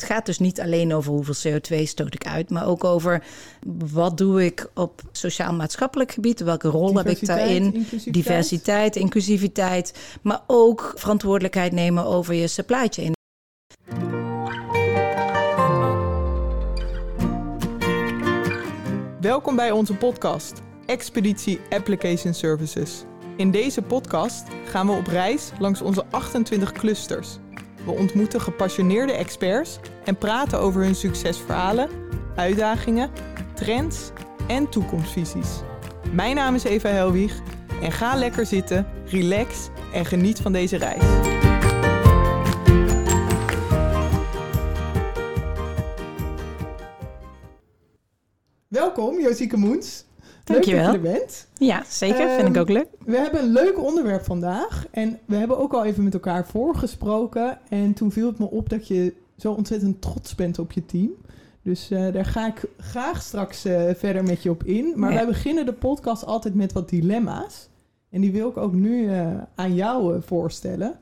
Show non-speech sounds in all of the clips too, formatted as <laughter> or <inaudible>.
Het gaat dus niet alleen over hoeveel CO2 stoot ik uit, maar ook over wat doe ik op sociaal-maatschappelijk gebied, welke rol heb ik daarin, inclusiviteit. diversiteit, inclusiviteit, maar ook verantwoordelijkheid nemen over je supply chain. Welkom bij onze podcast, Expeditie Application Services. In deze podcast gaan we op reis langs onze 28 clusters. We ontmoeten gepassioneerde experts en praten over hun succesverhalen, uitdagingen, trends en toekomstvisies. Mijn naam is Eva Helwig en ga lekker zitten, relax en geniet van deze reis. Welkom, Josieke Moens. Dankjewel. Leuk dat je er bent. Ja, zeker. Vind ik Ehm, ook leuk. We hebben een leuk onderwerp vandaag. En we hebben ook al even met elkaar voorgesproken. En toen viel het me op dat je zo ontzettend trots bent op je team. Dus eh, daar ga ik graag straks eh, verder met je op in. Maar Ja. wij beginnen de podcast altijd met wat dilemma's. En die wil ik ook nu eh, aan jou voorstellen.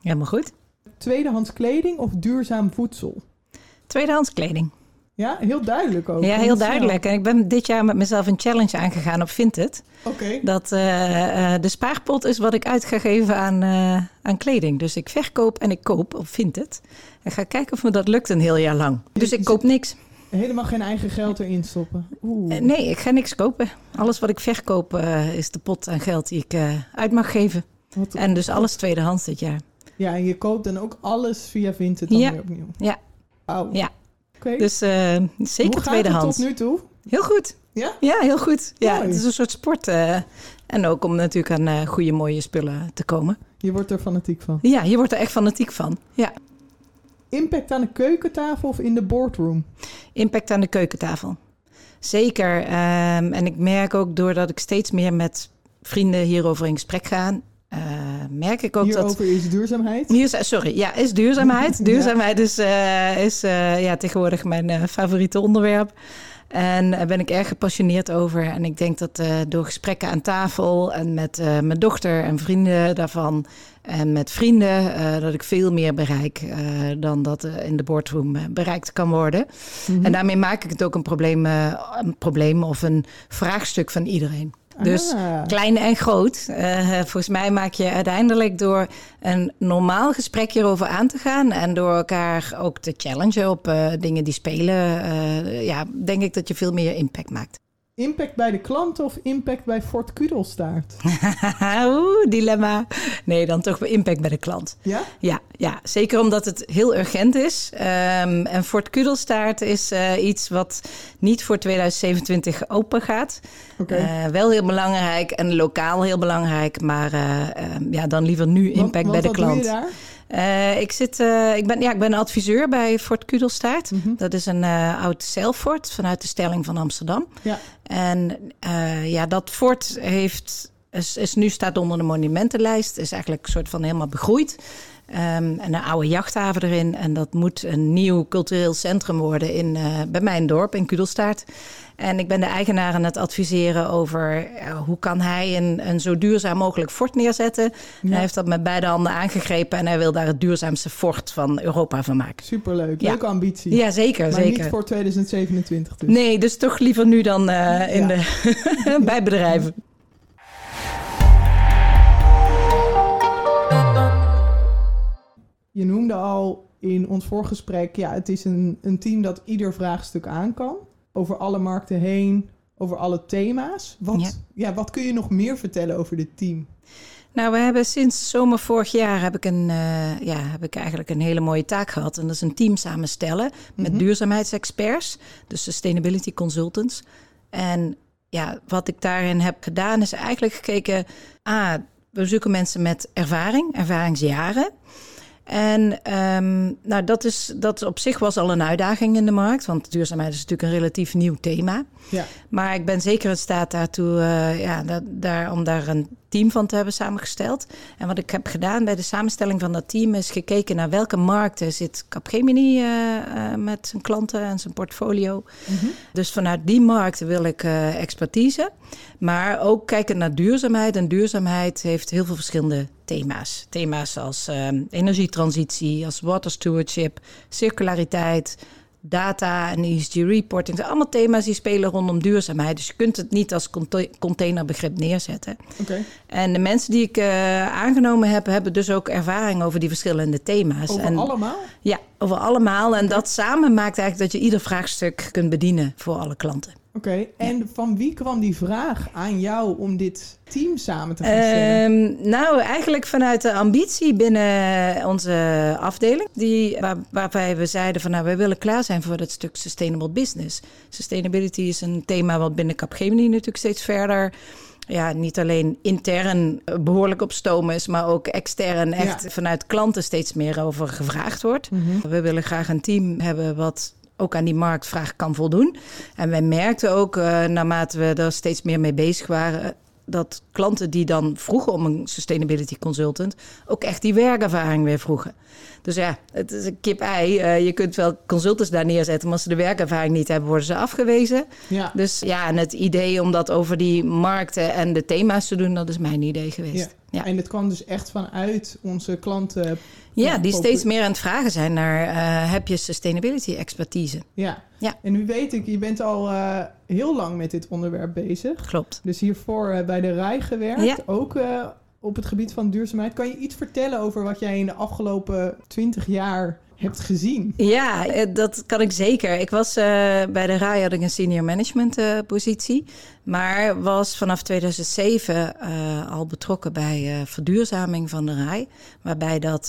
Helemaal goed. Tweedehands kleding of duurzaam voedsel? Tweedehands kleding. Ja, heel duidelijk ook. Ja, heel duidelijk. En ik ben dit jaar met mezelf een challenge aangegaan op Vinted. Oké. Dat eh, eh, de spaarpot is wat ik uit ga geven aan, eh, aan kleding. Dus ik verkoop en ik koop op Vinted. En ga kijken of me dat lukt een heel jaar lang. Dus ik koop niks. Helemaal geen eigen geld erin stoppen. Oeh. Eh, nee, ik ga niks kopen. Alles wat ik verkoop is de pot aan geld die ik uit mag geven. Wat- En dus alles tweedehands dit jaar. Ja, en je koopt dan ook alles via Vinted dan Ja. weer opnieuw. Ja. Ja. Dus eh, zeker tweedehands. tot nu toe? Heel goed. Ja? Ja, heel goed. Ja, Mooi. het is een soort sport. eh, en ook om natuurlijk aan eh, goede, mooie spullen te komen. Je wordt er fanatiek van. Ja, je wordt er echt fanatiek van. Ja, Impact aan de keukentafel of in de boardroom? impact aan de keukentafel. Zeker. ehm, en ik merk ook doordat ik steeds meer met vrienden hierover in gesprek ga, merk ik ook dat. Hierover is duurzaamheid. Hier sorry, ja, is duurzaamheid. <laughs> Ja. Duurzaamheid is, eh, is eh, ja, tegenwoordig mijn eh, favoriete onderwerp. En daar ben ik erg gepassioneerd over. En ik denk dat door gesprekken aan tafel en met mijn dochter en vrienden daarvan en met vrienden, dat ik veel meer bereik dan dat in de boardroom bereikt kan worden. Mhm. En daarmee maak ik het ook een probleem, een probleem of een vraagstuk van iedereen. Dus Ah, Klein en groot. Eh, volgens mij maak je uiteindelijk door een normaal gesprek hierover aan te gaan en door elkaar ook te challengen op eh, dingen die spelen, eh, ja, denk ik dat je veel meer impact maakt. Impact bij de klant of impact bij Fort Kudelstaart? <laughs> Oeh, dilemma. Nee, dan toch weer impact bij de klant. Ja? Ja, ja, zeker omdat het heel urgent is. Ehm, en Fort Kudelstaart is eh, iets wat niet voor 2027 open gaat. Eh, wel heel belangrijk en lokaal heel belangrijk, maar eh, ehm, ja, dan liever nu impact want bij de doe klant. je daar? Eh, ik, zit, eh, ik, ben, ja, ik ben adviseur bij Fort Kudelstaart. Mhm. Dat is een eh, oud zeilfort vanuit de Stelling van Amsterdam. Ja. En ja, dat fort heeft, is, is nu staat onder de monumentenlijst. Is eigenlijk een soort van helemaal begroeid. Ehm, en een oude jachthaven erin. En dat moet een nieuw cultureel centrum worden in, bij mijn dorp in Kudelstaart. En ik ben de eigenaar aan het adviseren over eh, hoe kan hij een, een zo duurzaam mogelijk fort neerzetten. Ja. Hij heeft dat met beide handen aangegrepen en hij wil daar het duurzaamste fort van Europa van maken. Superleuk. Ja. Leuke ambitie. Ja, zeker. maar zeker. niet voor 2027 dus. Nee, dus toch liever nu dan eh, in de, <laughs> bij bedrijven. Je noemde al in ons voorgesprek, ja, het is een, een team dat ieder vraagstuk aan kan. Over alle markten heen, over alle thema's. Wat, Ja. ja. wat kun je nog meer vertellen over dit team? Nou, we hebben sinds zomer vorig jaar heb ik, een, eh, ja, heb ik eigenlijk een hele mooie taak gehad. En dat is een team samenstellen met Mhm. duurzaamheidsexperts, dus sustainability consultants. En ja, wat ik daarin heb gedaan is eigenlijk gekeken, ah, we zoeken mensen met ervaring, ervaringsjaren. En ehm, nou, dat, is, dat op zich was al een uitdaging in de markt, want duurzaamheid is natuurlijk een relatief nieuw thema. Ja. Maar ik ben zeker in staat daartoe, eh, ja, dat, daar, om daar een team van te hebben samengesteld. En wat ik heb gedaan bij de samenstelling van dat team is gekeken naar welke markten zit Capgemini eh, eh, met zijn klanten en zijn portfolio. Mhm. Dus vanuit die markten wil ik expertise. Maar ook kijken naar duurzaamheid. En duurzaamheid heeft heel veel verschillende thema's. Thema's als ehm, energietransitie, als water stewardship, circulariteit, data en ESG reporting. zijn allemaal thema's die spelen rondom duurzaamheid. Dus je kunt het niet als containerbegrip neerzetten. Okay. En de mensen die ik uh, aangenomen heb, hebben dus ook ervaring over die verschillende thema's. Over en, allemaal? Ja, over allemaal. En dat samen maakt eigenlijk dat je ieder vraagstuk kunt bedienen voor alle klanten. Oké, en van wie kwam die vraag aan jou om dit team samen te gaan stellen? Um, nou, eigenlijk vanuit de ambitie binnen onze afdeling, die, waar, waarbij we zeiden van nou, wij willen klaar zijn voor dat stuk sustainable business. Sustainability is een thema wat binnen Capgemini natuurlijk steeds verder ja, niet alleen intern behoorlijk op stoom is, maar ook extern echt vanuit klanten steeds meer over gevraagd wordt. Mhm. We willen graag een team hebben wat ook aan die marktvraag kan voldoen. En wij merkten ook, uh, naarmate we er steeds meer mee bezig waren, dat klanten die dan vroegen om een sustainability consultant ook echt die werkervaring weer vroegen. Dus ja, het is een kip-ei. Uh, je kunt wel consultants daar neerzetten, maar als ze de werkervaring niet hebben, worden ze afgewezen. Ja. Dus ja, en het idee om dat over die markten en de thema's te doen, dat is mijn idee geweest. Ja. ja. En het kwam dus echt vanuit onze klanten ja, die steeds meer aan het vragen zijn naar... Uh, heb je sustainability expertise? Ja. ja, en nu weet ik, je bent al uh, heel lang met dit onderwerp bezig. Klopt. Dus hiervoor uh, bij de RAI gewerkt, ja. ook op het gebied van duurzaamheid. Kan je iets vertellen over wat jij in de afgelopen twintig jaar hebt gezien. Ja, dat kan ik zeker. Ik was uh, bij de RAI had ik een senior management uh, positie. Maar was vanaf 2007 uh, al betrokken bij verduurzaming van de RAI. Waarbij dat,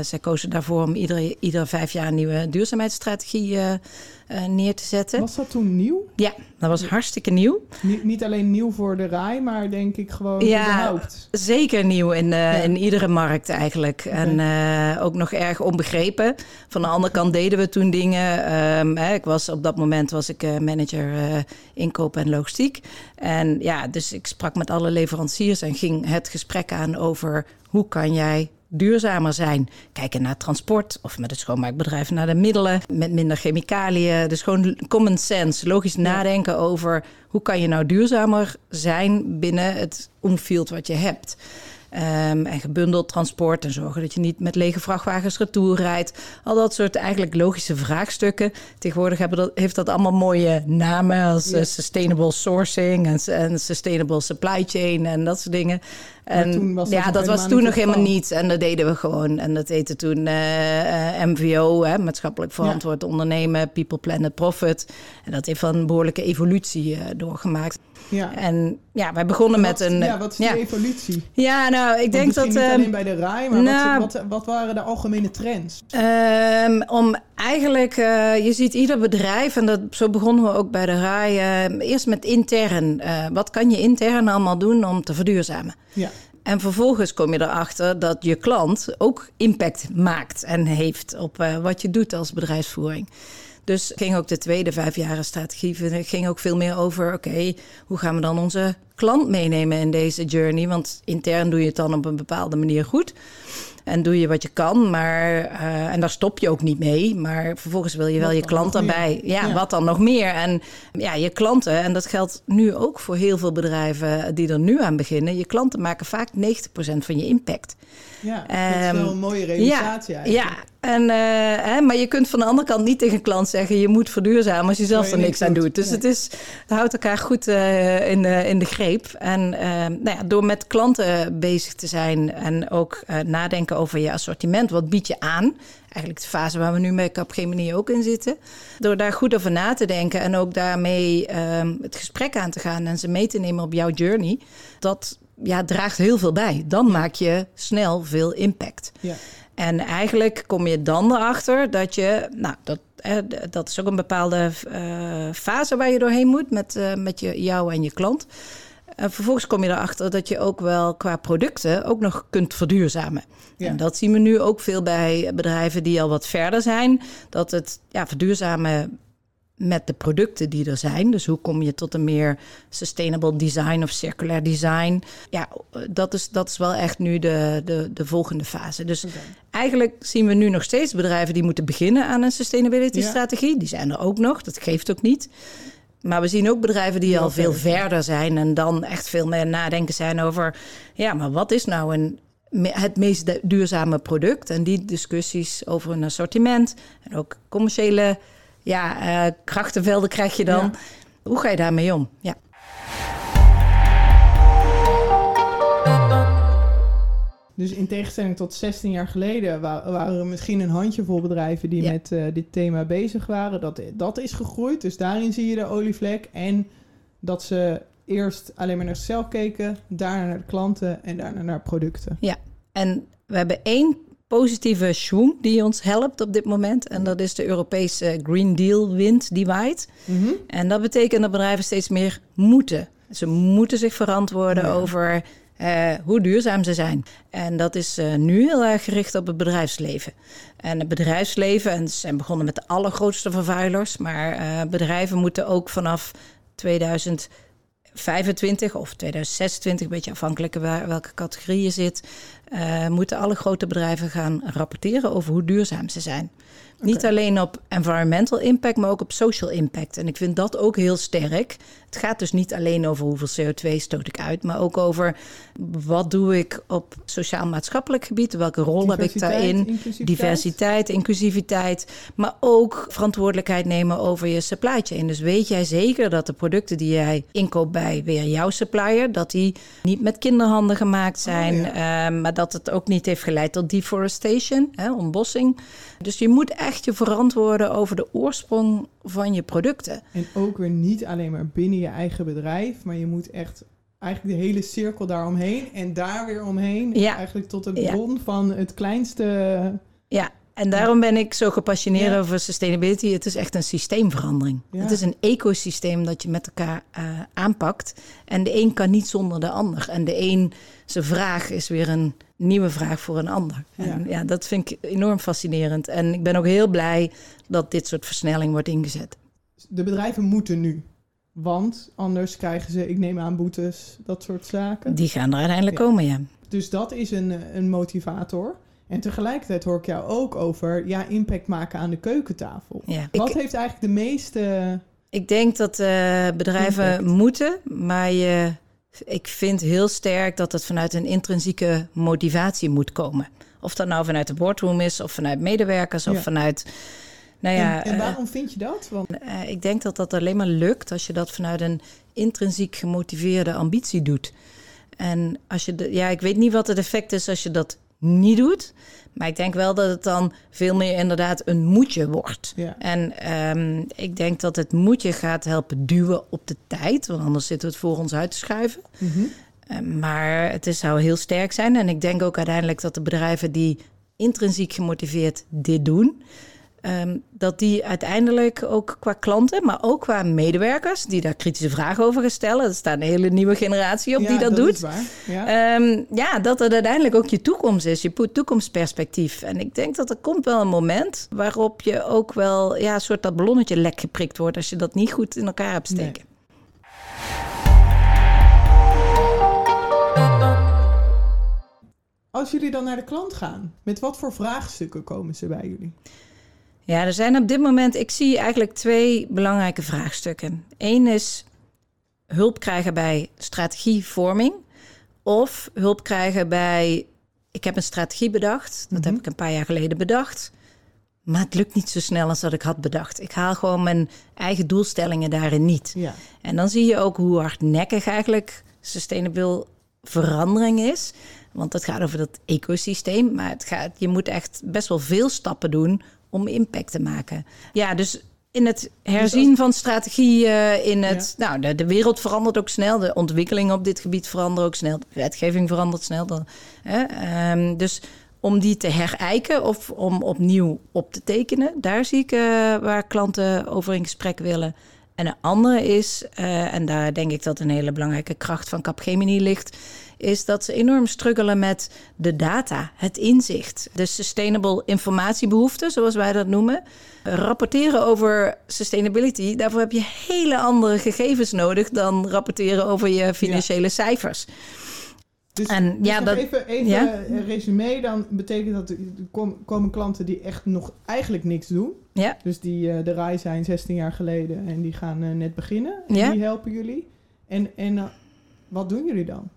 zij kozen daarvoor om iedere, iedere vijf jaar een nieuwe duurzaamheidsstrategie neer te zetten. Was dat toen nieuw? Ja, dat was hartstikke nieuw. Niet, niet alleen nieuw voor de RAI, maar denk ik gewoon ja, überhaupt. Zeker nieuw in, ja. in iedere markt eigenlijk. Okay. En ook nog erg onbegrepen. Van de andere kant deden we toen dingen. Um, hè, ik was, op dat moment was ik manager inkoop en logistiek. En ja, dus ik sprak met alle leveranciers en ging het gesprek aan over hoe kan jij duurzamer zijn. Kijken naar transport of met het schoonmaakbedrijf naar de middelen, met minder chemicaliën. Dus gewoon common sense, logisch nadenken over hoe kan je nou duurzamer zijn binnen het omfield wat je hebt. Um, en gebundeld transport en zorgen dat je niet met lege vrachtwagens retour rijdt. Al dat soort eigenlijk logische vraagstukken. Tegenwoordig hebben dat, heeft dat allemaal mooie namen als uh, sustainable sourcing en, en, sustainable supply chain en dat soort dingen. En was ja, dat was toen nog helemaal niet. En dat deden we gewoon. En dat heette toen uh, uh, MVO, hè, maatschappelijk verantwoord ja. ondernemen, People, Planet, Profit. En dat heeft een behoorlijke evolutie doorgemaakt. Ja. En ja, wij begonnen wat, met een. Ja, wat is die evolutie? Ja, nou, ik denk dat. Niet uh, alleen bij de RAI, maar nou, wat, wat, wat, waren de algemene trends? Um, om eigenlijk, uh, je ziet ieder bedrijf, en dat, zo begonnen we ook bij de RAI, uh, eerst met intern. Uh, wat kan je intern allemaal doen om te verduurzamen? Ja. En vervolgens kom je erachter dat je klant ook impact maakt en heeft op wat je doet als bedrijfsvoering. Dus ging ook de tweede vijfjaren strategie ging ook veel meer over... oké, okay, hoe gaan we dan onze klant meenemen in deze journey? Want intern doe je het dan op een bepaalde manier goed... En doe je wat je kan, maar uh, en daar stop je ook niet mee. Maar vervolgens wil je wel je klant erbij. Ja, ja, wat dan nog meer? En ja, je klanten, en dat geldt nu ook voor heel veel bedrijven die er nu aan beginnen. Je klanten maken vaak 90% van je impact. Ja, dat is wel een mooie realisatie ja, eigenlijk. Ja, en, uh, hè, maar je kunt van de andere kant niet tegen een klant zeggen... je moet verduurzamen als je zelf er niks aan doet. Dus nee. het, is, het houdt elkaar goed uh, in, de, in de greep. En uh, nou ja, door met klanten bezig te zijn... en ook nadenken over je assortiment. Wat bied je aan? Eigenlijk de fase waar we nu met Capgemini ook in zitten. Door daar goed over na te denken... en ook daarmee het gesprek aan te gaan... en ze mee te nemen op jouw journey... dat ja, draagt heel veel bij. Dan maak je snel veel impact. Ja. En eigenlijk kom je dan erachter dat je, nou, dat, eh, dat is ook een bepaalde uh, fase waar je doorheen moet met, uh, met je, jou en je klant. En vervolgens kom je erachter dat je ook wel qua producten ook nog kunt verduurzamen. Ja. En dat zien we nu ook veel bij bedrijven die al wat verder zijn. Dat het ja, verduurzamen met de producten die er zijn. Dus hoe kom je tot een meer sustainable design of circular design? Ja, dat is, dat is wel echt nu de, de, de volgende fase. Dus okay. eigenlijk zien we nu nog steeds bedrijven die moeten beginnen aan een sustainability strategie. Ja. Die zijn er ook nog, dat geeft ook niet. Maar we zien ook bedrijven die al veel verder zijn en dan echt veel meer nadenken zijn over, ja, maar wat is nou een het meest duurzame product. En die discussies over een assortiment en ook commerciële ja, uh, krachtenvelden krijg je dan. Hoe ga je daarmee om? Ja. Dus in tegenstelling tot 16 jaar geleden waren er misschien een handjevol bedrijven die met uh, dit thema bezig waren. Dat, dat is gegroeid. Dus daarin zie je de olievlek. En dat ze eerst alleen maar naar zichzelf keken, daarna naar de klanten en daarna naar producten. Ja, en we hebben één positieve schwung die ons helpt op dit moment. En dat is de Europese Green Deal wind die waait. Mhm. En dat betekent dat bedrijven steeds meer moeten. Ze moeten zich verantwoorden over uh, hoe duurzaam ze zijn. En dat is uh, nu heel erg gericht op het bedrijfsleven. En het bedrijfsleven, en ze zijn begonnen met de allergrootste vervuilers, maar uh, bedrijven moeten ook vanaf 2025 of 2026, een beetje afhankelijk welke categorie je zit, moeten alle grote bedrijven gaan rapporteren over hoe duurzaam ze zijn. Niet alleen op environmental impact, maar ook op social impact. En ik vind dat ook heel sterk. Het gaat dus niet alleen over hoeveel CO2 stoot ik uit, maar ook over wat doe ik op sociaal-maatschappelijk gebied, welke rol heb ik daarin, inclusiviteit. diversiteit, inclusiviteit, maar ook verantwoordelijkheid nemen over je supply chain. Dus weet jij zeker dat de producten die jij inkoopt bij weer jouw supplier, dat die niet met kinderhanden gemaakt zijn, oh, ehm, maar dat het ook niet heeft geleid tot deforestation, hè, ontbossing. Dus je moet echt je verantwoorden over de oorsprong van je producten. En ook weer niet alleen maar binnen je eigen bedrijf, maar je moet echt eigenlijk de hele cirkel daaromheen en daar weer omheen. Ja. Eigenlijk tot de bron van het kleinste. Ja, en daarom ben ik zo gepassioneerd over sustainability. Het is echt een systeemverandering. Het is een ecosysteem dat je met elkaar uh, aanpakt. En de een kan niet zonder de ander. En de een, zijn vraag is weer een nieuwe vraag voor een ander. En ja, dat vind ik enorm fascinerend. En ik ben ook heel blij dat dit soort versnelling wordt ingezet. De bedrijven moeten nu. Want anders krijgen ze, ik neem aan, boetes, dat soort zaken. Die gaan er uiteindelijk komen, ja. Dus dat is een, een motivator. En tegelijkertijd hoor ik jou ook over ja, impact maken aan de keukentafel. Ja. Wat heeft eigenlijk de meeste. Ik denk dat uh, bedrijven moeten, maar je ik vind heel sterk dat het vanuit een intrinsieke motivatie moet komen. Of dat nou vanuit de boardroom is, of vanuit medewerkers, of vanuit. Nou ja, en, en waarom uh, vind je dat? Want... Uh, ik denk dat dat alleen maar lukt als je dat vanuit een intrinsiek gemotiveerde ambitie doet. En als je, de, ja, ik weet niet wat het effect is als je dat niet doet. Maar ik denk wel dat het dan veel meer inderdaad een moetje wordt. En um, ik denk dat het moetje gaat helpen duwen op de tijd. Want anders zitten we het voor ons uit te schuiven. Mm -hmm. maar het is, zou heel sterk zijn. En ik denk ook uiteindelijk dat de bedrijven die intrinsiek gemotiveerd dit doen Um, dat die uiteindelijk ook qua klanten, maar ook qua medewerkers, die daar kritische vragen over gaan stellen. Er staat een hele nieuwe generatie op die dat, dat doet. Ja. Um, ja, dat het uiteindelijk ook je toekomst is, je toekomstperspectief. En ik denk dat er komt wel een moment waarop je ook wel ja, een soort dat ballonnetje lek geprikt wordt als je dat niet goed in elkaar hebt steken. Nee. Als jullie dan naar de klant gaan, met wat voor vraagstukken komen ze bij jullie? Ja, er zijn op dit moment, ik zie eigenlijk twee belangrijke vraagstukken. Eén is hulp krijgen bij strategievorming of hulp krijgen bij, ik heb een strategie bedacht, dat heb mhm. ik een paar jaar geleden bedacht, maar het lukt niet zo snel als dat ik had bedacht. Ik haal gewoon mijn eigen doelstellingen daarin niet. Ja. En dan zie je ook hoe hardnekkig eigenlijk sustainable verandering is. Want het gaat over dat ecosysteem, maar het gaat, je moet echt best wel veel stappen doen om impact te maken. Ja, dus in het herzien dus van strategie, in het. Nou, de, de, wereld verandert ook snel. De ontwikkelingen op dit gebied veranderen ook snel. De wetgeving verandert snel. Dan, hè? Ehm, dus om die te herijken of om opnieuw op te tekenen, daar zie ik uh, waar klanten over in gesprek willen. En een andere is, uh, en daar denk ik dat een hele belangrijke kracht van Capgemini ligt, is dat ze enorm struggelen met de data, het inzicht, de sustainable informatiebehoeften, zoals wij dat noemen. Rapporteren over sustainability, daarvoor heb je hele andere gegevens nodig dan rapporteren over je financiële cijfers. Dus, en, dus ja, dat, even, even ja? resume, dan betekent dat er komen klanten die echt nog eigenlijk niks doen. Ja. Dus die uh, de rij zijn 16 jaar geleden en die gaan uh, net beginnen. En ja. die helpen jullie. En, en uh, wat doen jullie dan?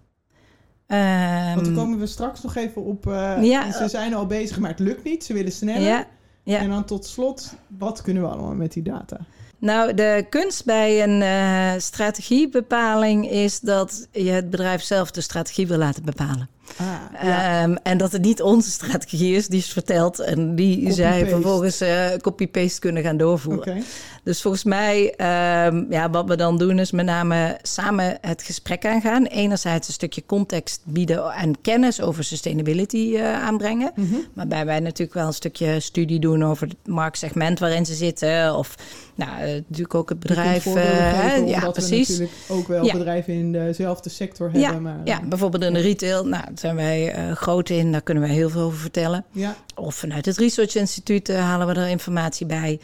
Ehm, Want dan komen we straks nog even op. eh, Ja. Ze zijn al bezig, maar het lukt niet. Ze willen sneller. ja, ja. En dan tot slot, wat kunnen we allemaal met die data? Nou, de kunst bij een eh, strategiebepaling is dat je het bedrijf zelf de strategie wil laten bepalen. Ah, ja. Ehm, en dat het niet onze strategie is die is verteld en die zij vervolgens eh, copy-paste kunnen gaan doorvoeren. Dus volgens mij, ehm, ja, wat we dan doen is met name samen het gesprek aangaan. Enerzijds een stukje context bieden en kennis over sustainability eh, aanbrengen. Mhm. Waarbij wij natuurlijk wel een stukje studie doen over het marktsegment waarin ze zitten. Of nou, eh, natuurlijk ook het bedrijf. geven, hè, ja, omdat we precies. natuurlijk ook wel Ja. bedrijven in dezelfde sector Ja, hebben. Maar, ja, bijvoorbeeld in de retail. Nou, daar zijn wij eh, groot in. Daar kunnen wij heel veel over vertellen. ja. Of vanuit het Research Instituut halen we er informatie bij.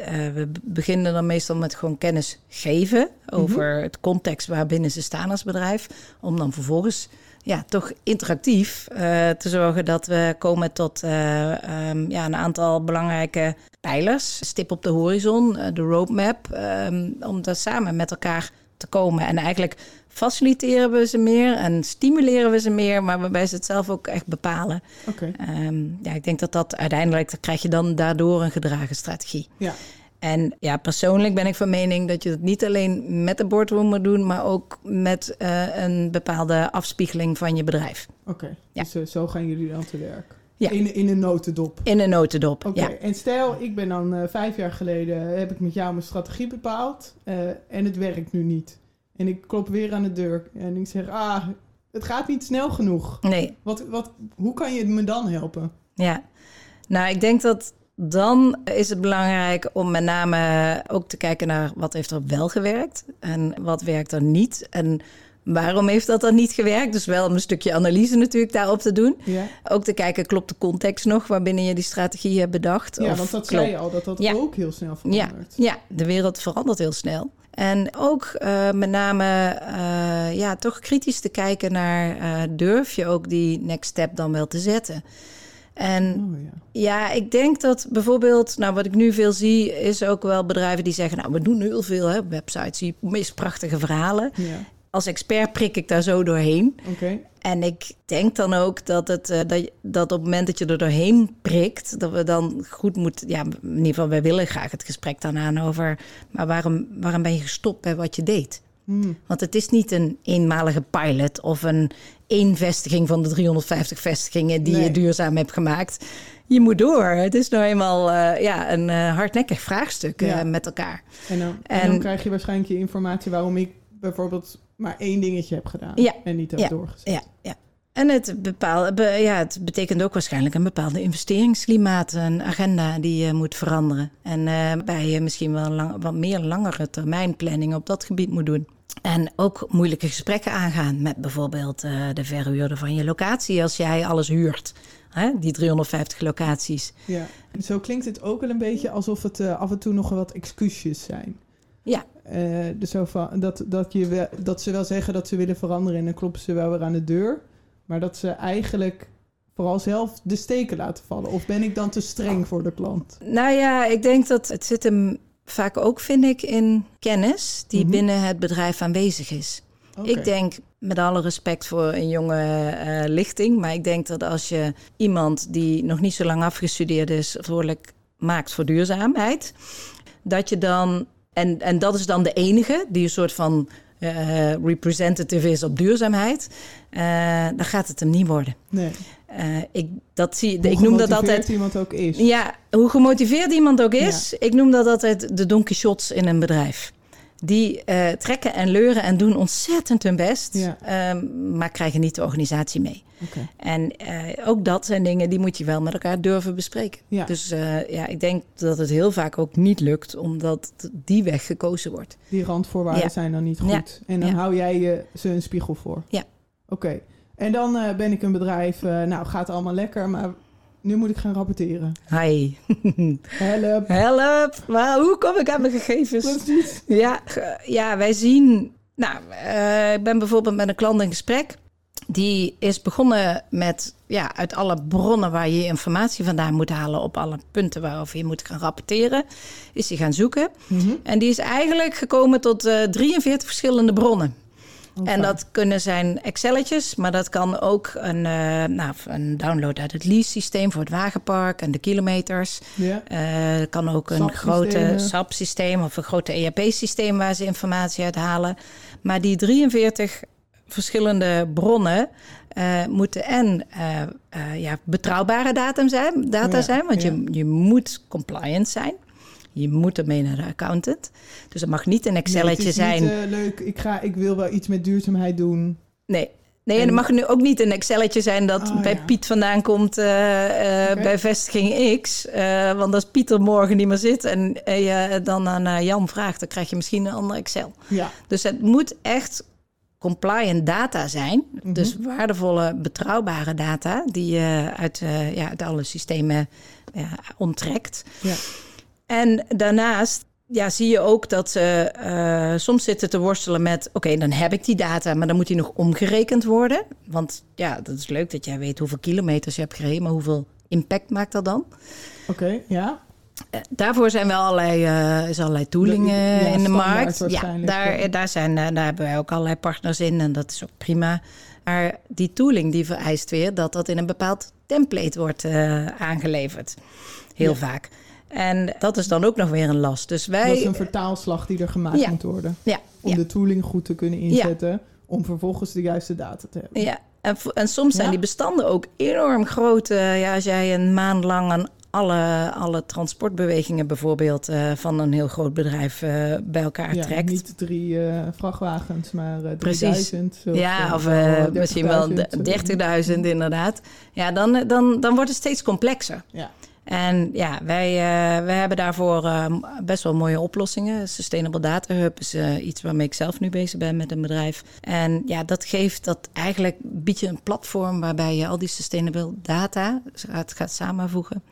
Eh, we beginnen dan meestal met gewoon kennis geven over het context waarbinnen ze staan als bedrijf. Om dan vervolgens ja, toch interactief eh, te zorgen dat we komen tot eh, ehm, ja, een aantal belangrijke pijlers. Stip op de horizon, de roadmap. ehm, om daar samen met elkaar te komen. En eigenlijk faciliteren we ze meer en stimuleren we ze meer, maar waarbij ze het zelf ook echt bepalen. Oké. Ehm, ja, ik denk dat dat uiteindelijk, dan krijg je dan daardoor een gedragen strategie. Ja. En ja, persoonlijk ben ik van mening dat je het niet alleen met de boardroom moet doen, maar ook met eh, een bepaalde afspiegeling van je bedrijf. Oké. Ja. Dus eh, zo gaan jullie dan te werk. Ja. In, in een notendop. In een notendop. Oké, Ja. en stel, ik ben dan eh, vijf jaar geleden, heb ik met jou mijn strategie bepaald eh, en het werkt nu niet. En ik klop weer aan de deur en ik zeg, ah, het gaat niet snel genoeg. Nee, Wat, wat, hoe kan je me dan helpen? ja. Nou, ik denk dat dan is het belangrijk om met name ook te kijken naar wat heeft er wel gewerkt en wat werkt er niet. En waarom heeft dat dan niet gewerkt? Dus wel om een stukje analyse natuurlijk daarop te doen. Ja, Ook te kijken, klopt de context nog waarbinnen je die strategie hebt bedacht? ja Of want dat klopt- zei je al, dat dat Ja. ook heel snel Ja, verandert. ja, de wereld verandert heel snel. En ook eh, met name eh, ja, toch kritisch te kijken naar... eh, durf je ook die next step dan wel te zetten? En Oh, ja. ja, ik denk dat bijvoorbeeld, nou wat ik nu veel zie, is ook wel bedrijven die zeggen, nou we doen heel veel, hè, websites, die meest prachtige verhalen. Ja, Als expert prik ik daar zo doorheen. En ik denk dan ook dat, het, eh, dat, dat op het moment dat je er doorheen prikt, dat we dan goed moeten. Ja, in ieder geval, wij willen graag het gesprek dan aan over. Maar waarom, waarom ben je gestopt bij wat je deed? Hmm. Want het is niet een eenmalige pilot of een één vestiging van de 350 vestigingen die Nee. je duurzaam hebt gemaakt. Je moet door. Het is nou eenmaal eh, ja, een eh, hardnekkig vraagstuk Ja. met elkaar. En, dan, en... En- dan krijg je waarschijnlijk je informatie waarom ik bijvoorbeeld maar één dingetje heb gedaan Ja. en niet heb Ja. doorgezet. Ja, ja. En het, bepaal, be- ja, het betekent ook waarschijnlijk een bepaalde investeringsklimaat, een agenda die je moet veranderen. En eh bij je misschien wel lang, wat meer langere termijn planning op dat gebied moet doen. En ook moeilijke gesprekken aangaan met bijvoorbeeld eh, de verhuurder van je locatie als jij alles huurt. Hè, die 350 locaties. Ja. Zo klinkt het ook wel een beetje alsof het eh, af en toe nog wat excuusjes zijn. Ja. Dus zo van, dat, dat, je wel, dat ze wel zeggen dat ze willen veranderen en dan kloppen ze wel weer aan de deur. Maar dat ze eigenlijk vooral zelf de steken laten vallen. Of ben ik dan te streng voor de klant? Nou ja, ik denk dat het zit hem vaak ook, vind ik, in kennis die Mhm. binnen het bedrijf aanwezig is. Ik denk, met alle respect voor een jonge eh, lichting, maar ik denk dat als je iemand die nog niet zo lang afgestudeerd is, verantwoordelijk maakt voor duurzaamheid, dat je dan, en, en dat is dan de enige die een soort van eh, representative is op duurzaamheid, eh, dan gaat het hem niet worden. Nee. Eh, ik, dat zie, Hoe ik noem dat gemotiveerd altijd. iemand ook is. Ja, hoe gemotiveerd iemand ook is, ik noem dat altijd de Don Quixotes in een bedrijf. Die trekken en leuren en doen ontzettend hun best, Ja. ehm, maar krijgen niet de organisatie mee. En eh, ook dat zijn dingen die moet je wel met elkaar durven bespreken. Ja. Dus eh, ja, ik denk dat het heel vaak ook niet lukt, omdat die weg gekozen wordt. Die randvoorwaarden Ja. zijn dan niet goed. Ja. En dan hou jij je, ze een spiegel voor. Ja. Oké. En dan eh, ben ik een bedrijf, nou gaat allemaal lekker, maar nu moet ik gaan rapporteren. Hi, <laughs> Help. help, maar hoe kom ik aan mijn gegevens? Precies. Ja, ja wij zien. Nou, ik ben bijvoorbeeld met een klant in gesprek. Die is begonnen met ja, uit alle bronnen waar je informatie vandaan moet halen op alle punten waarover je moet gaan rapporteren, is hij gaan zoeken. Mhm. En die is eigenlijk gekomen tot eh 43 verschillende bronnen. En dat kunnen zijn Excelletjes, maar dat kan ook een, eh, nou, een download uit het lease-systeem voor het wagenpark en de kilometers. Ja. Eh, kan ook een grote SAP-systeem of een grote ERP-systeem waar ze informatie uit halen. Maar die 43 verschillende bronnen eh, moeten en eh, eh, ja, betrouwbare datum zijn, data Ja, zijn, want ja. je, je moet compliant zijn. Je moet ermee naar de accountant. Dus het mag niet een Nee, Excelletje is zijn. Niet, leuk, ik, ga, ik wil wel iets met duurzaamheid doen. Nee. Nee, en het mag nu ook niet een Excelletje zijn dat Oh, bij ja. Piet vandaan komt bij vestiging X. Want als Piet er morgen niet meer zit en je dan aan Jan vraagt, dan krijg je misschien een ander Excel. Ja, Dus het moet echt compliant data zijn. Mhm. Dus waardevolle, betrouwbare data die je uit, eh, ja, uit alle systemen ja, onttrekt. ja. En daarnaast ja, zie je ook dat ze eh, soms zitten te worstelen met... oké, dan heb ik die data, maar dan moet die nog omgerekend worden. Want ja, dat is leuk dat jij weet hoeveel kilometers je hebt gereden... maar hoeveel impact maakt dat dan? Oké, ja. Eh, daarvoor zijn wel allerlei, eh, is allerlei tooling De- eh, ja, in de markt. Ja, daar, ja. daar, zijn, eh, daar hebben wij ook allerlei partners in en dat is ook prima. Maar die tooling die vereist weer dat dat in een bepaald template wordt eh, aangeleverd. Heel Ja. vaak. En dat is dan ook nog weer een last. Dus wij... Dat is een vertaalslag die er gemaakt Ja. moet worden. ja, Om de tooling goed te kunnen inzetten. Om vervolgens de juiste data te hebben. Ja, en, soms zijn Ja? die bestanden ook enorm groot. Eh, ja, als jij een maand lang alle, alle transportbewegingen bijvoorbeeld eh, van een heel groot bedrijf eh, bij elkaar Ja, trekt. niet drie eh, vrachtwagens, maar eh Precies. 3000. ja, of misschien wel 30.000, de- zo. 30.000 inderdaad. Ja, dan, dan, dan wordt het steeds complexer. Ja, En ja, wij, wij hebben daarvoor best wel mooie oplossingen. Sustainable Data Hub is iets waarmee ik zelf nu bezig ben met een bedrijf. En ja, dat geeft dat eigenlijk biedt je een platform waarbij je al die sustainable data gaat, gaat samenvoegen.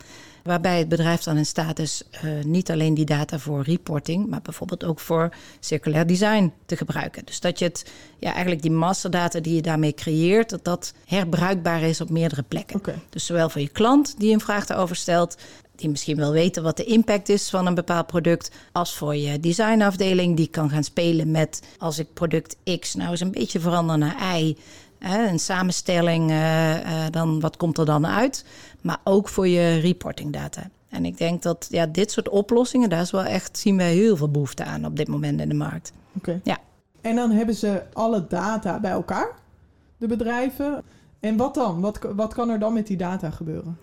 Waarbij het bedrijf dan in staat is eh, niet alleen die data voor reporting, maar bijvoorbeeld ook voor circulair design te gebruiken. Dus dat je het, ja, eigenlijk die masterdata die je daarmee creëert, dat dat herbruikbaar is op meerdere plekken. Dus zowel voor je klant die een vraag daarover stelt, die misschien wil weten wat de impact is van een bepaald product, als voor je designafdeling die kan gaan spelen met als ik product X nou eens een beetje verander naar Y, een samenstelling, eh, eh, dan wat komt er dan uit? Maar ook voor je reporting data. En ik denk dat ja, dit soort oplossingen, daar is wel echt, zien we heel veel behoefte aan op dit moment in de markt. Oké. Ja. En dan hebben ze alle data bij elkaar, de bedrijven. En wat dan? Wat, wat kan er dan met die data gebeuren?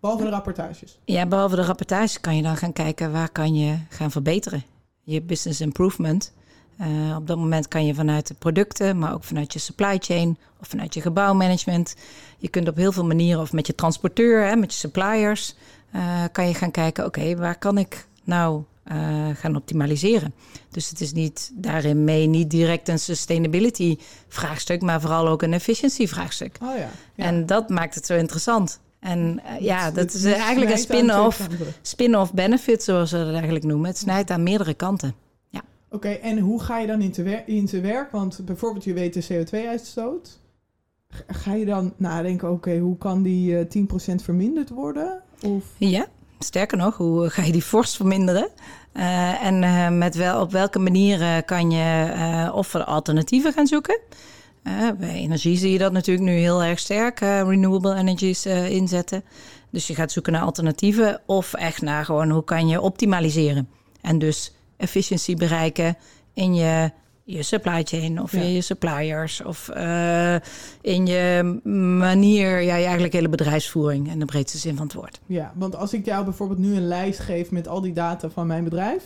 Behalve de rapportages. Ja, behalve de rapportage kan je dan gaan kijken waar kan je gaan verbeteren. Je business improvement. Eh, op dat moment kan je vanuit de producten, maar ook vanuit je supply chain of vanuit je gebouwmanagement. Je kunt op heel veel manieren, of met je transporteur, hè, met je suppliers, eh, kan je gaan kijken, oké, waar kan ik nou eh, gaan optimaliseren? Dus het is niet daarin mee niet direct een sustainability vraagstuk, maar vooral ook een efficiency vraagstuk. Oh ja. ja. En dat maakt het zo interessant. En ja, Het- dat het is eigenlijk een spin-off spin-off benefit, zoals we dat eigenlijk noemen. Het snijdt aan meerdere kanten. Oké, en hoe ga je dan in te, in te werk? Want bijvoorbeeld je weet de CO2-uitstoot. Ga je dan nadenken, oké, hoe kan die eh 10% verminderd worden? Of, Ja, sterker nog, hoe ga je die fors verminderen? Eh, en eh, met wel, op welke manieren kan je eh, of alternatieven gaan zoeken? Eh, bij energie zie je dat natuurlijk nu heel erg sterk, eh, renewable energies eh, inzetten. Dus je gaat zoeken naar alternatieven of echt naar gewoon hoe kan je optimaliseren. En dus efficiëntie bereiken in je, je supply chain of Ja. in je suppliers of eh, in je manier, ja, je eigenlijk hele bedrijfsvoering in de breedste zin van het woord. ja, want als ik jou bijvoorbeeld nu een lijst geef met al die data van mijn bedrijf.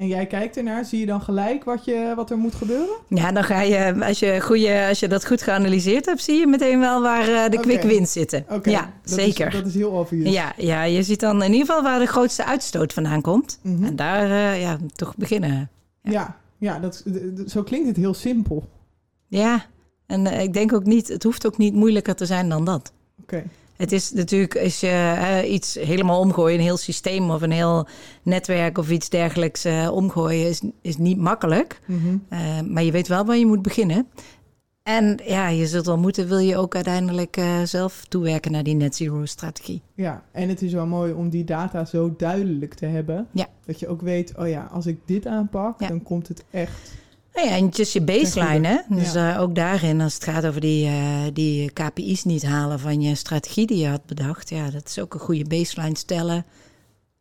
En jij kijkt ernaar, zie je dan gelijk wat, je, wat er moet gebeuren? Ja, dan ga je, als je, goede, als je dat goed geanalyseerd hebt, zie je meteen wel waar eh, de quick wins zitten. Ja, dat zeker. Is, dat is heel obvious. ja, ja, je ziet dan in ieder geval waar de grootste uitstoot vandaan komt. Mhm. En daar, eh, ja, toch beginnen. ja, ja dat, zo klinkt het heel simpel. Ja, en eh, ik denk ook niet, het hoeft ook niet moeilijker te zijn dan dat. Oké, Het is natuurlijk, als je eh, iets helemaal omgooien, een heel systeem of een heel netwerk of iets dergelijks eh, omgooien, is, is niet makkelijk. Mhm. Eh, maar je weet wel waar je moet beginnen. En ja, je zult wel moeten, wil je ook uiteindelijk zelf toewerken naar die net zero strategie. Ja, en het is wel mooi om die data zo duidelijk te hebben. Ja. Dat je ook weet, oh ja, als ik dit aanpak, Ja. dan komt het echt. Nou ja, en het is je baseline, hè? Dus Ja. eh, ook daarin, als het gaat over die, eh, die KPI's niet halen van je strategie die je had bedacht. Ja, dat is ook een goede baseline stellen.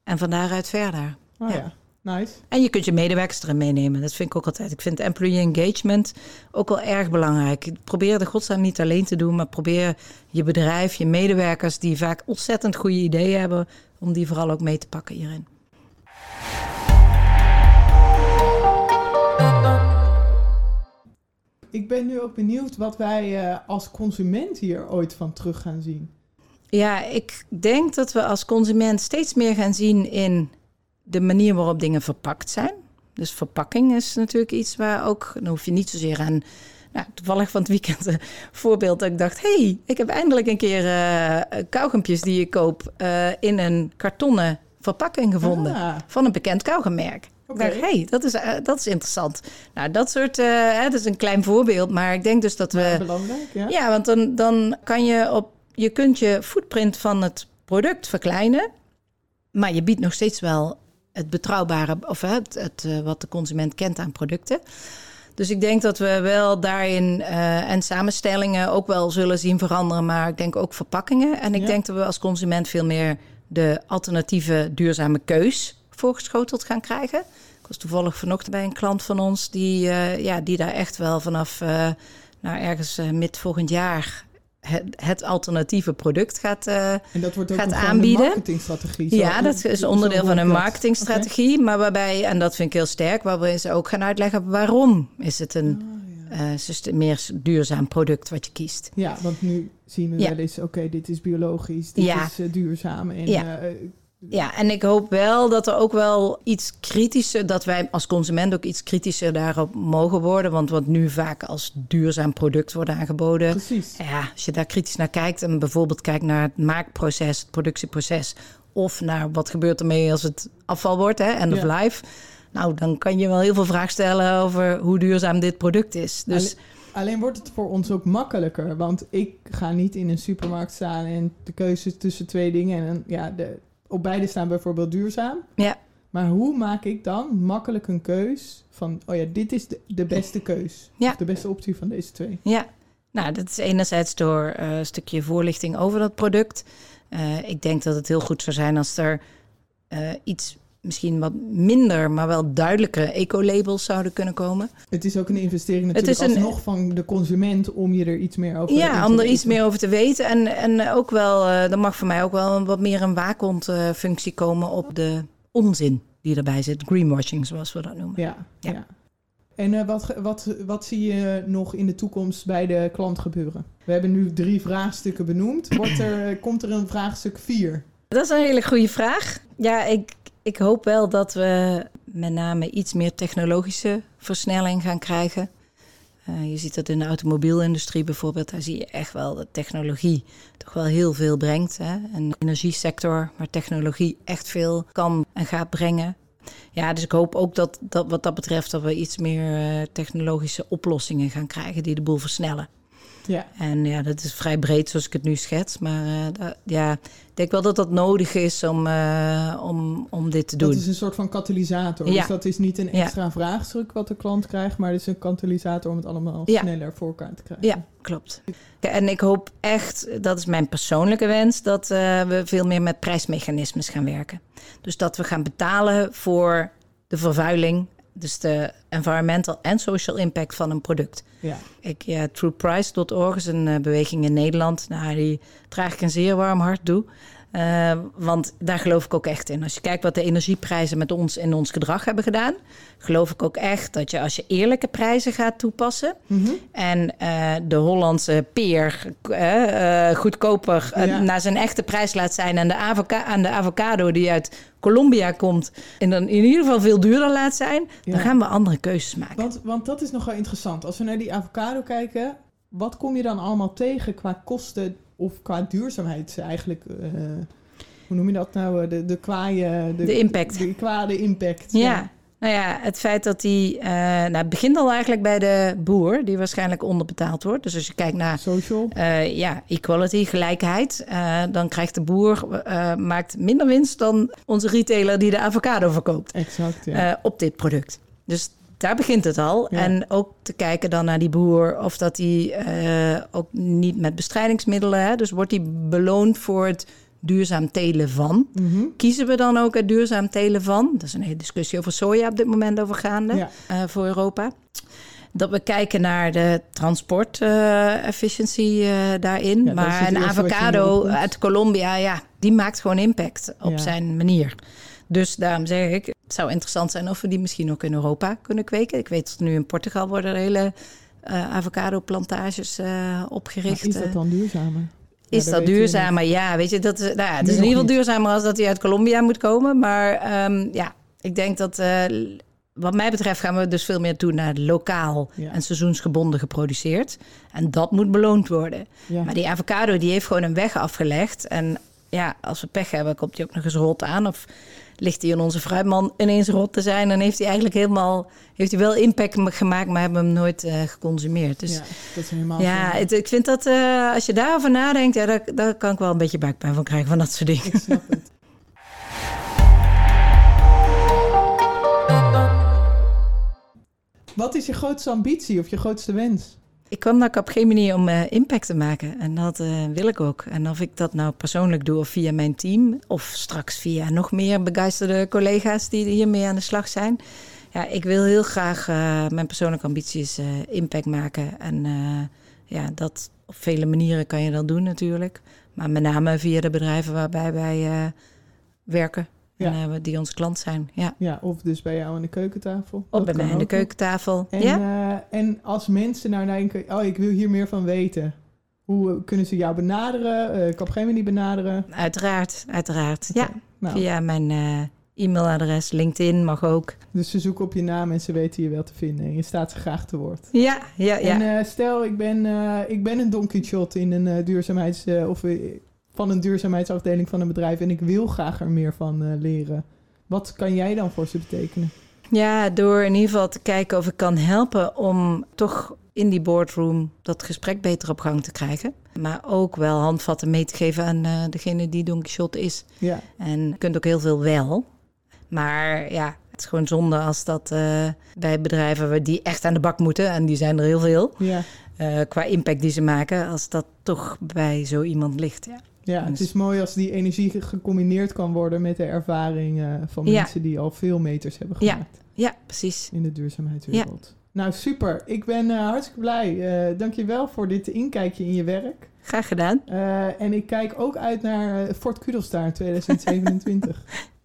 En van daaruit verder. Oh Ja. ja, nice. En je kunt je medewerkers erin meenemen. Dat vind ik ook altijd. Ik vind employee engagement ook wel erg belangrijk. Probeer de godsnaam niet alleen te doen, maar probeer je bedrijf, je medewerkers, die vaak ontzettend goede ideeën hebben, om die vooral ook mee te pakken hierin. Ik ben nu ook benieuwd wat wij eh, als consument hier ooit van terug gaan zien. Ja, ik denk dat we als consument steeds meer gaan zien in de manier waarop dingen verpakt zijn. Dus verpakking is natuurlijk iets waar ook, dan hoef je niet zozeer aan. Nou, toevallig van het weekend een <laughs> voorbeeld dat ik dacht: hey, ik heb eindelijk een keer kauwgompjes die ik koop in een kartonnen verpakking gevonden Ah, van een bekend kauwgommerk. Ik dacht, hey, dat is, eh, dat is interessant. Nou, dat soort, hè, dat is een klein voorbeeld, maar ik denk dus dat we. belangrijk, ja. Ja, want dan, dan kan je op. Je kunt je footprint van het product verkleinen. Maar je biedt nog steeds wel het betrouwbare. Of het, het, eh, wat de consument kent aan producten. Dus ik denk dat we wel daarin. en samenstellingen ook wel zullen zien veranderen. Maar ik denk ook verpakkingen. En ik Ja. denk dat we als consument veel meer de alternatieve duurzame keus voorgeschoteld gaan krijgen. Ik was toevallig vanochtend bij een klant van ons. Die, eh, ja, die daar echt wel vanaf. nou, ergens eh, mid volgend jaar het, het alternatieve product gaat. eh, En dat wordt ook gaat een aanbieden. marketingstrategie. Zo- ja, dat is onderdeel van een marketingstrategie. Maar waarbij, en dat vind ik heel sterk, waarbij ze ook gaan uitleggen waarom is het een. Ah, ja. meer duurzaam product wat je kiest. Ja, want nu zien we Ja. wel eens, oké, dit is biologisch, dit Ja. is duurzaam. En, Ja. en ik hoop wel dat er ook wel iets kritischer, dat wij als consument ook iets kritischer daarop mogen worden. Want wat nu vaak als duurzaam product wordt aangeboden. precies. Ja, als je daar kritisch naar kijkt en bijvoorbeeld kijkt naar het maakproces, het productieproces, of naar wat gebeurt ermee als het afval wordt, hè, end of Ja. life. Nou, dan kan je wel heel veel vragen stellen over hoe duurzaam dit product is. Dus Alleen wordt het voor ons ook makkelijker. Want ik ga niet in een supermarkt staan en de keuze tussen twee dingen. En ja, de, op beide staan bijvoorbeeld duurzaam. ja, Maar hoe maak ik dan makkelijk een keus van, oh ja, dit is de, de beste keus. Ja. Of de beste optie van deze twee. ja. Nou, dat is enerzijds door eh, een stukje voorlichting over dat product. Eh, ik denk dat het heel goed zou zijn als er eh, iets misschien wat minder, maar wel duidelijkere eco-labels zouden kunnen komen. Het is ook een investering Het natuurlijk is een- alsnog van de consument om je er iets meer over Ja, te om er iets weten. meer over te weten. En, en ook wel, eh er mag voor mij ook wel een, wat meer een waakhondfunctie komen op de onzin die erbij zit. Greenwashing, zoals we dat noemen. Ja, ja. Ja. En eh, wat, wat, wat zie je nog in de toekomst bij de klant gebeuren? We hebben nu drie vraagstukken benoemd. Wordt er, komt er een vraagstuk vier? Dat is een hele goede vraag. Ja, ik, ik hoop wel dat we met name iets meer technologische versnelling gaan krijgen. Eh, je ziet dat in de automobielindustrie bijvoorbeeld. Daar zie je echt wel dat technologie toch wel heel veel brengt. Hè? Een energiesector waar technologie echt veel kan en gaat brengen. Ja, dus ik hoop ook dat, dat wat dat betreft dat we iets meer eh, technologische oplossingen gaan krijgen die de boel versnellen. Ja, En ja, dat is vrij breed zoals ik het nu schets. Maar eh, ja, ik denk wel dat dat nodig is om, eh, om, om dit te doen. dat is een soort van katalysator. Ja. Dus dat is niet een Ja. extra vraagstuk wat de klant krijgt, maar het is een katalysator om het allemaal Ja. sneller voor elkaar te krijgen. Ja, klopt. En ik hoop echt, dat is mijn persoonlijke wens, dat eh, we veel meer met prijsmechanismes gaan werken. Dus dat we gaan betalen voor de vervuiling, dus de environmental en social impact van een product. Ja. Ik, ja, TruePrice.org is een eh, beweging in Nederland. Nou, die draag ik een zeer warm hart toe. Eh, want daar geloof ik ook echt in. Als je kijkt wat de energieprijzen met ons in ons gedrag hebben gedaan, geloof ik ook echt dat je als je eerlijke prijzen gaat toepassen Mhm. en eh, de Hollandse peer eh, goedkoper Ja. naar zijn echte prijs laat zijn en de, avoca en de avocado die uit Colombia komt en dan in ieder geval veel duurder laat zijn, Ja. dan gaan we andere keuzes maken. Want, want dat is nogal interessant. Als we naar die avocado kijken, wat kom je dan allemaal tegen qua kosten of qua duurzaamheid eigenlijk? eh, hoe noem je dat nou? Eh, De, de kwaaie... De impact. De kwade impact. Ja. Nou ja, het feit dat die. eh, nou, het begint al eigenlijk bij de boer, die waarschijnlijk onderbetaald wordt. Dus als je kijkt naar. Social. ja, equality, gelijkheid. dan krijgt de boer maakt minder winst dan onze retailer die de avocado verkoopt Exact, ja. op dit product. Dus daar begint het al. Ja. En ook te kijken dan naar die boer of dat hij eh, ook niet met bestrijdingsmiddelen, hè, dus wordt hij beloond voor het duurzaam telen van. Mhm. Kiezen we dan ook het duurzaam telen van? Dat is een hele discussie over soja op dit moment over gaande Ja. eh, voor Europa. Dat we kijken naar de transport-efficiëntie daarin. Ja, dat is maar een avocado uit Colombia, ja, die maakt gewoon impact op Ja. zijn manier. Dus daarom zeg ik, het zou interessant zijn of we die misschien ook in Europa kunnen kweken. Ik weet dat nu in Portugal worden er hele eh avocado-plantages eh, Maar opgericht. is dat eh. dan duurzamer? Is Ja, dat duurzamer? Ja, weet je, dat, is- nou ja, het is in ieder geval duurzamer als dat hij uit Colombia moet komen. Maar ehm, ja, ik denk dat wat mij betreft gaan we dus veel meer toe naar lokaal Ja. en seizoensgebonden geproduceerd. En dat moet beloond worden. Ja. Maar die avocado die heeft gewoon een weg afgelegd. En ja, als we pech hebben, komt hij ook nog eens rot aan. Of ligt hij in onze fruitman ineens rot te zijn. Dan heeft hij eigenlijk helemaal, heeft hij wel impact gemaakt, maar hebben we hem nooit eh, geconsumeerd. Dus ja, dat is helemaal ja, het- ik vind dat eh, als je daarover nadenkt, ja, daar, daar kan ik wel een beetje buikpijn van krijgen van dat soort dingen. Ik snap het. <laughs> Wat is je grootste ambitie of je grootste wens? Ik kwam naar Capgemini om eh, impact te maken en dat eh, wil ik ook. En of ik dat nou persoonlijk doe of via mijn team of straks via nog meer begeisterde collega's die hiermee aan de slag zijn. Ja, ik wil heel graag eh, mijn persoonlijke ambities impact maken. En ja, dat op vele manieren kan je dat doen natuurlijk. Maar met name via de bedrijven waarbij wij werken. Ja. En eh, die onze klant zijn. Ja. Ja, of dus bij jou aan de keukentafel. Of bij mij kan aan de keukentafel. En, ja? eh, en als mensen nou denken, oh, ik wil hier meer van weten. Hoe eh, kunnen ze jou benaderen? Uh, Capgemini benaderen? Uiteraard, uiteraard. Ja, Nou, via mijn eh, e-mailadres, LinkedIn mag ook. Dus ze zoeken op je naam en ze weten je wel te vinden. En je staat ze graag te woord. Ja, ja, ja. En eh, stel, ik ben, eh, ik ben een Don Quixote in een eh, duurzaamheids... eh, of eh, van een duurzaamheidsafdeling van een bedrijf... en ik wil graag er meer van eh, leren. Wat kan jij dan voor ze betekenen? ja, door in ieder geval te kijken of ik kan helpen om toch in die boardroom dat gesprek beter op gang te krijgen. Maar ook wel handvatten mee te geven aan eh, degene die Don Quixote is. Ja, En je kunt ook heel veel wel. Maar ja, het is gewoon zonde als dat eh, bij bedrijven die echt aan de bak moeten, en die zijn er heel veel, ja. qua impact die ze maken, als dat toch bij zo iemand ligt. Ja. Ja het is mooi als die energie ge- gecombineerd kan worden... met de ervaring eh, van Ja. mensen die al veel meters hebben Ja. gemaakt... ja, precies. in de duurzaamheidswereld. Nou, super. Ik ben eh, hartstikke blij. Eh Dank je wel voor dit inkijkje in je werk. Graag gedaan. En ik kijk ook uit naar Fort Kudelstaart 2027. <laughs>